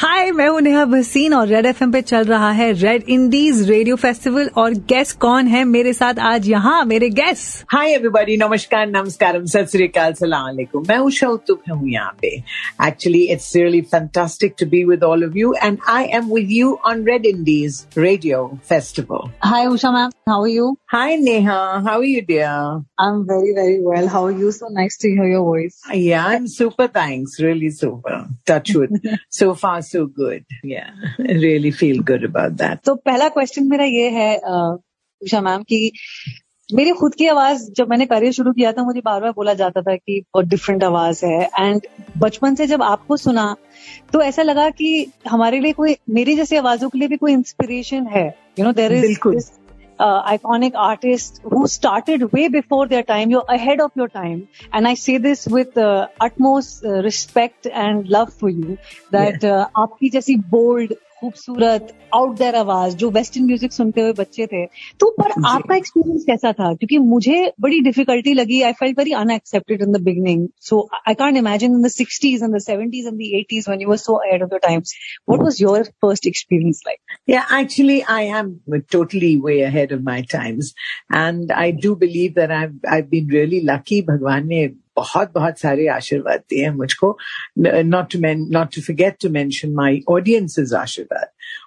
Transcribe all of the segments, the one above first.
हाय मैं हूँ नेहा भसीन और रेड एफएम पे चल रहा है रेड इंडीज रेडियो फेस्टिवल और गेस्ट कौन है मेरे साथ आज यहाँ मेरे गेस्ट हाय एवरीबॉडी नमस्कार नमस्कार सत श्रीकाल सलाम अलैकुम मैं उषा उत्तुप हूँ यहाँ पे actually it's really fantastic to be with all of you and I am with you on Red Indies radio festival Hi, Usha ma'am How are you? Hi Neha how you dear I'm very, very well. How are you? So nice to hear your voice. Yeah, I'm super. Thanks. Really super. Touch wood. so far, so good. Yeah, I really feel good about that. तो पहला question मेरा ये है Usha ma'am कि मेरी खुद की आवाज़ जब मैंने करियर शुरू किया था मुझे बार बार बोला जाता था कि बहुत डिफरेंट आवाज़ है एंड बचपन से जब आपको सुना तो ऐसा लगा कि हमारे लिए कोई मेरी जैसी आवाजों के लिए भी कोई इंस्पिरेशन है यू नो देर बिल्कुल। uh, iconic artists who started way before their time. You're ahead of your time. And I say this with uh, utmost uh, respect and love for you that yeah. uh, aapki jaisi bold खूबसूरत outdoor आवाज़ जो western music सुनते हुए बच्चे थे। तो पर आपका एक्सपीरियंस कैसा था? क्योंकि मुझे बड़ी डिफिकल्टी लगी। I felt very unexpected in the beginning so I can't imagine in the in the in the one you so add of the time what was your first experience like Yeah, actually, I am totally way ahead of my times. And I do believe that I've, I've been really lucky. Bhagwan बहुत बहुत सारे आशीर्वाद दिए हैं मुझको. N- Not to men, not to forget to mention my audience's आशीर्वाद.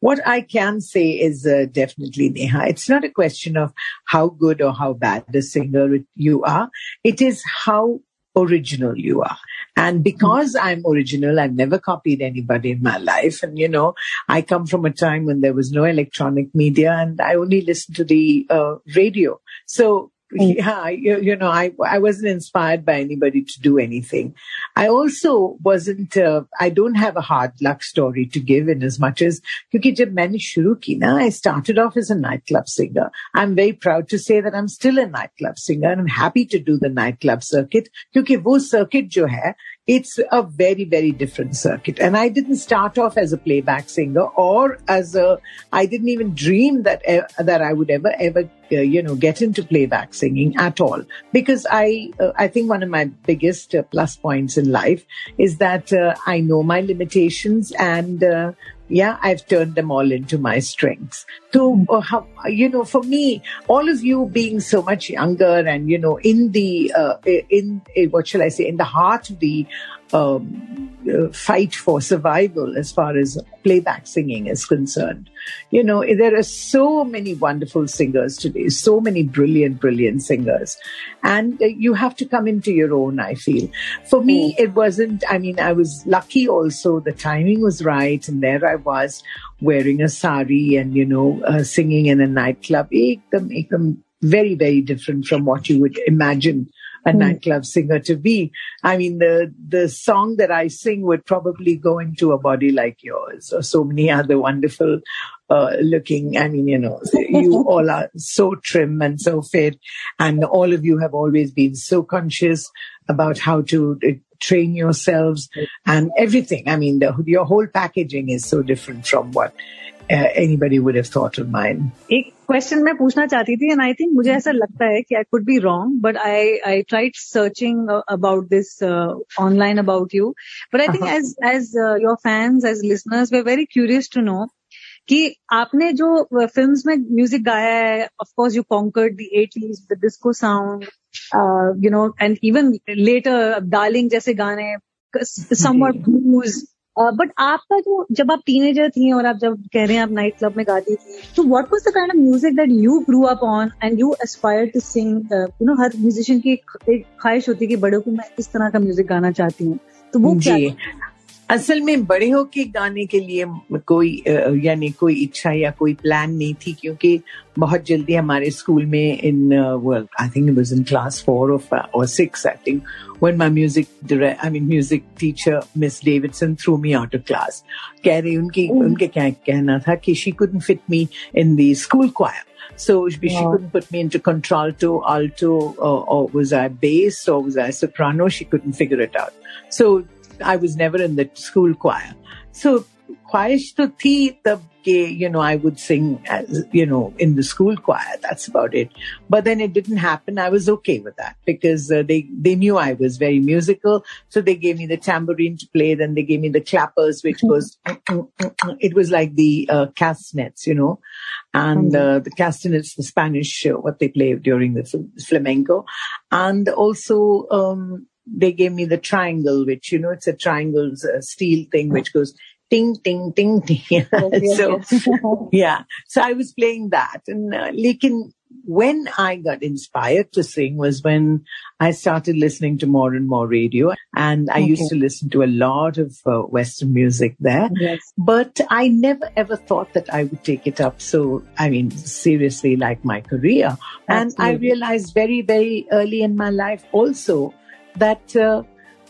What I can say is uh, definitely Neha. It's not a question of how good or how bad a singer you are. It is how original you are. And because I'm original, I've never copied anybody in my life. And, you know, I come from a time when there was no electronic media and I only listened to the uh, radio. So, yeah, you, you, know, I, I wasn't inspired by anybody to do anything. I also wasn't, uh, I don't have a hard luck story to give in as much as, because jab maine shuru I started off as a nightclub singer. I'm very proud to say that I'm still a nightclub singer and I'm happy to do the nightclub circuit because that circuit jo hai, it's a very, very different circuit. And I didn't start off as a playback singer or as a, I didn't even dream that, eh, that I would ever, ever uh, you know, get into playback singing at all. Because I, uh, I think one of my biggest uh, plus points in life is that uh, I know my limitations and, uh, yeah, I've turned them all into my strengths. So, uh, how, you know, for me, all of you being so much younger and, you know, in the, uh, in, in, what shall I say, in the heart of the, um, uh, fight for survival as far as playback singing is concerned. You know, there are so many wonderful singers today, so many brilliant, brilliant singers. And uh, you have to come into your own, I feel. For me, it wasn't, I mean, I was lucky also. The timing was right. And there I was wearing a sari and, you know, uh, singing in a nightclub. Ekdam, ekdam, very, very different from what you would imagine a nightclub singer to be. I mean, the, the song that I sing would probably go into a body like yours or so many other wonderful, uh, looking. I mean, you know, you all are so trim and so fit and all of you have always been so conscious about how to uh, train yourselves and everything. I mean, the, your whole packaging is so different from what uh, anybody would have thought of mine. एक question मैं पूछना चाहती थी and I think मुझे ऐसा लगता है कि I could be wrong but I I tried searching about this online about you but I think as as your fans as listeners way very curious to know कि आपने जो films में music गाया है of course you conquered the eighties the disco sound you know and even later darling जैसे गाने somewhat blues but आपका जो जब आप टीनेजर थी और आप जब कह रहे हैं आप नाइट क्लब में गाती थी तो what was the kind of music that you grew up on and you aspire to sing you know her musician की एक, ख्वाहिश होती है कि बड़े को मैं इस तरह का म्यूज़िक गाना चाहती हूँ। तो वो क्या असल में बड़े होके गाने के लिए कोई यानी कोई इच्छा या कोई प्लान नहीं थी क्योंकि बहुत जल्दी हमारे स्कूल में in I think it was in class four और six I think when my music I mean music teacher Miss Davidson threw me out of class कह रही उनकी mm. उनके क्या कहना था कि she couldn't fit me in the school choir So she yeah. couldn't put me into contralto, alto, or, or was I bass, or was I soprano? She couldn't figure it out. So I was never in the school choir. So ख्वाहिश तो थी तब के you know I would sing as you know in the school choir that's about it but then it didn't happen I was okay with that because uh, they they knew I was very musical so they gave me the tambourine to play then they gave me the clappers which was it was like the uh, castanets you know and uh, the castanets the Spanish uh, what they play during the fl- flamenco and also um they gave me the triangle which you know it's a triangle uh, steel thing which goes ting ting ting ting. So yeah. So i was playing that. And uh, lekin when i got inspired to sing was when i started listening to more and more radio. And i used to listen to a lot of uh, western music there. Yes. but I never ever thought that I would take it up so, I mean, seriously, like my career. And I realized very, very early in my life also that uh,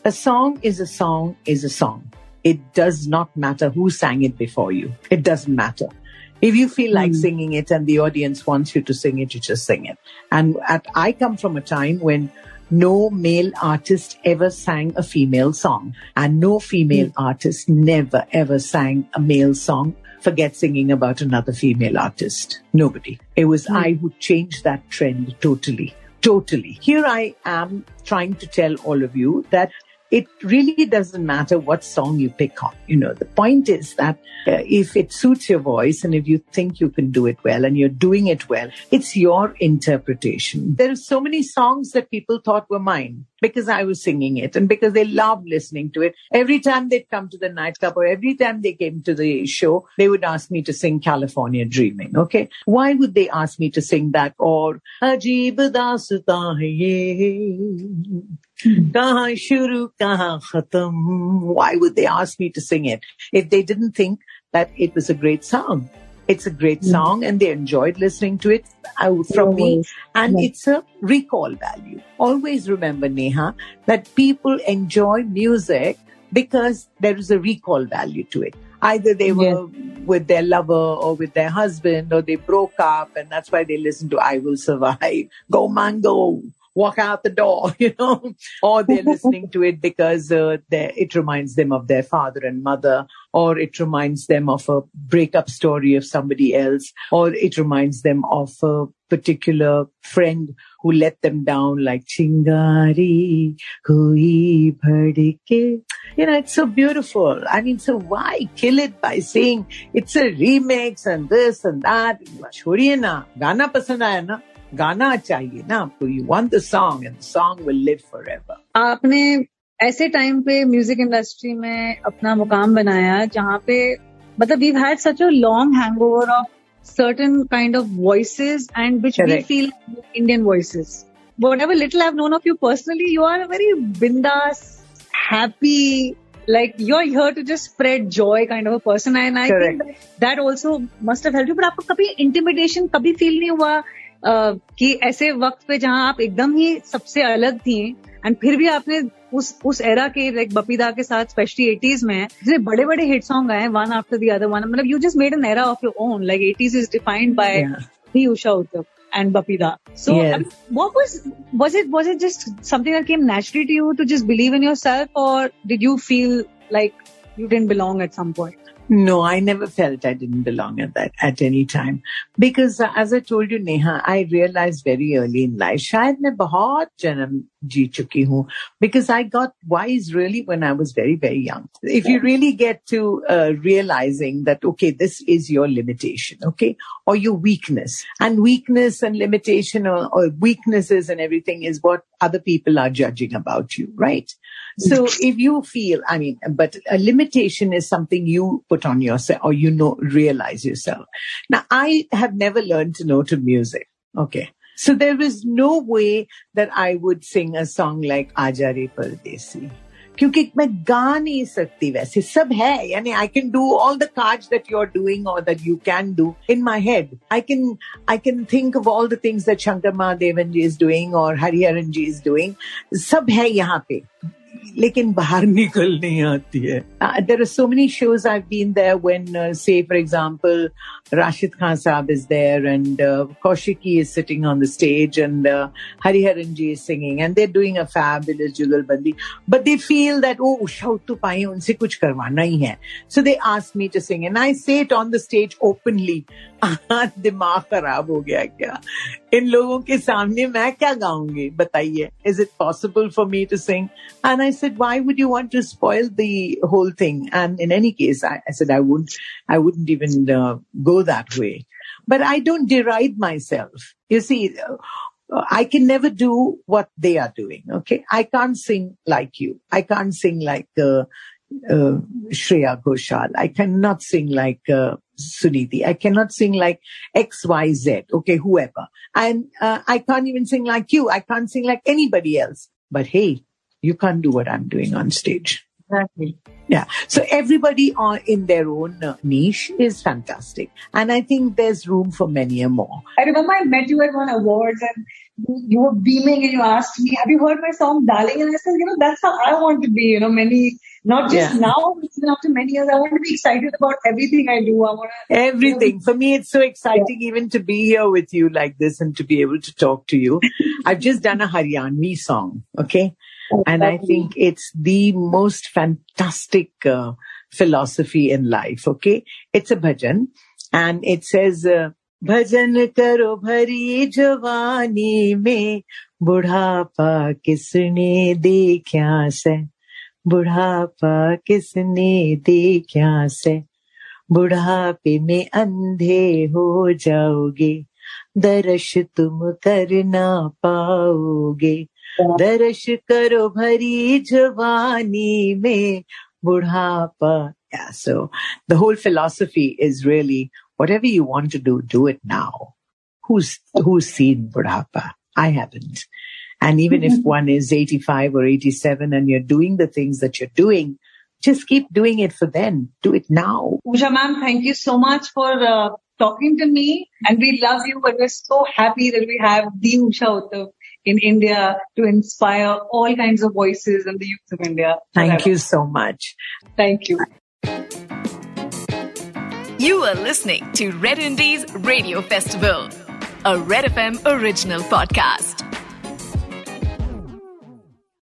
a song is a song is a song. It does not matter who sang it before you. It doesn't matter. If you feel like Hmm. singing it and the audience wants you to sing it, you just sing it. And at, I come from a time when no male artist ever sang a female song and no female artist never ever sang a male song. Forget singing about another female artist. Nobody. It was I who changed that trend totally. Totally. Here I am trying to tell all of you that it really doesn't matter what song you pick on. You know, the point is that uh, if it suits your voice and if you think you can do it well and you're doing it well, it's your interpretation. There are so many songs that people thought were mine because I was singing it and because they loved listening to it. Every time they'd come to the nightclub or every time they came to the show, they would ask me to sing California Dreaming. Okay. Why would they ask me to sing that or Ajeeb Daasta hai ye, kahan shuru kahan khatam? Why would they ask me to sing it if they didn't think that it was a great song? It's a great hmm. song and they enjoyed listening to it from me. And Yeah. it's a recall value. Always remember, Neha, that people enjoy music because there is a recall value to it. Either they were with their lover or with their husband or they broke up and that's why they listen to I Will Survive, Go Mango, walk out the door, you know, or they're listening to it because uh, it reminds them of their father and mother, or it reminds them of a breakup story of somebody else, or it reminds them of a particular friend who let them down, like Chingari Hui Bhadike. You know, it's so beautiful. I mean, so why kill it by saying it's a remix and this and that? Gana pasand na. गाना चाहिए ना आपको you want the song and song will live forever आपने ऐसे time पे music industry में अपना मुकाम बनाया जहाँ पे मतलब we had such a long hangover of certain kind of voices and which we feel Indian voices whatever little I known of you personally you are a very बिंदास happy like you are here to just spread joy kind of a person I and I think that also must have help you but आपको कभी intimidation कभी feel नहीं हुआ? कि ऐसे वक्त पे जहाँ आप एकदम ही सबसे अलग थी एंड फिर भी आपने उस उस एरा के लाइक बपीदा के साथ स्पेशली एटीज में जितने बड़े बड़े हिट सॉन्ग आए one after the other one मतलब you just made an era of your own like eighties is defined by the Usha Uttap and Bapida. So, Yes. I mean, what was was it? Was it just something that came naturally to you to just believe in yourself, or did you feel like you didn't belong at some point? No, I never felt I didn't belong at that at any time because uh, as I told you, Neha, I realized very early in life. शायद मैं बहुत जन्म जी चुकी हूँ because I got wise really when I was very very young. If you really get to uh, realizing that okay, this is your limitation, okay, or your weakness, and weakness and limitation or, or weaknesses and everything is what other people are judging about you, right? So if you feel, I mean, but a limitation is something you put on yourself or you know, realize yourself. Now, I have never learned to note of music. Okay. So there is no way that I would sing a song like Aja Re Pardesi. क्योंकि मैं गा नहीं सकती वैसे सब है यानी I can do all the cards that you are doing और that you can do in my head I can I can think of all the things that Shankar Mahadevan ji is doing और हरिहरन जी इज डूइंग सब है यहाँ पे लेकिन बाहर निकल नहीं आती है there are so many shows I been there when say for example Rashid Khan Saab is there and uh, Kaushiki is sitting on the stage and uh, Hariharan Ji is singing and they're doing a fabulous Jugalbandi. But they feel that, oh, Usha to pai unse kuch karwana hi hai. So they ask me to sing and I say it on the stage openly. दिमाग खराब हो गया क्या इन लोगों के सामने मैं क्या गाऊंगी बताइए is it possible for me to sing and I said why would you want to spoil the whole thing and in any case I said I would I wouldn't even go that way. But I don't deride myself. You see, I can never do what they are doing. Okay. I can't sing like you. I can't sing like, uh, uh, Shreya Ghoshal. I cannot sing like, uh, Sunidhi. I cannot sing like X, Y, Z. Okay. Whoever. And, uh, I can't even sing like you. I can't sing like anybody else. But hey, you can't do what I'm doing on stage. Exactly. Yeah. So everybody on, in their own uh, niche is fantastic. And I think there's room for many a more. I remember I met you at one awards and you were beaming and you asked me, have you heard my song Darling? And I said, you know, that's how I want to be, you know, many, not just yeah. now, but even after many years, I want to be excited about everything I do. I want to. Everything. You know, for me, it's so exciting yeah. even to be here with you like this and to be able to talk to you. I've just done a Haryanvi song. Okay. And I think it's the most fantastic uh, philosophy in life. Okay. It's a bhajan and it says, uh, भजन करो भरी जवानी में बुढ़ापा किसने देखा से बुढ़ापा किसने देखा से बुढ़ापे में अंधे हो जाओगे दर्श तुम कर ना पाओगे दर्श करो भरी जवानी में बुढ़ापा yeah so the whole philosophy is really whatever you want to do do it now who's who's seen budhapa i haven't and even if one is 85 or 87 and you're doing the things that you're doing just keep doing it for them. do it now usha ma'am thank you so much for uh, talking to me and we love you and we're so happy that we have the usha Uthap in India to inspire all kinds of voices in the youth of India. Thank you so much. Thank you. You are listening to Red Indies Radio Festival, a Red FM original podcast.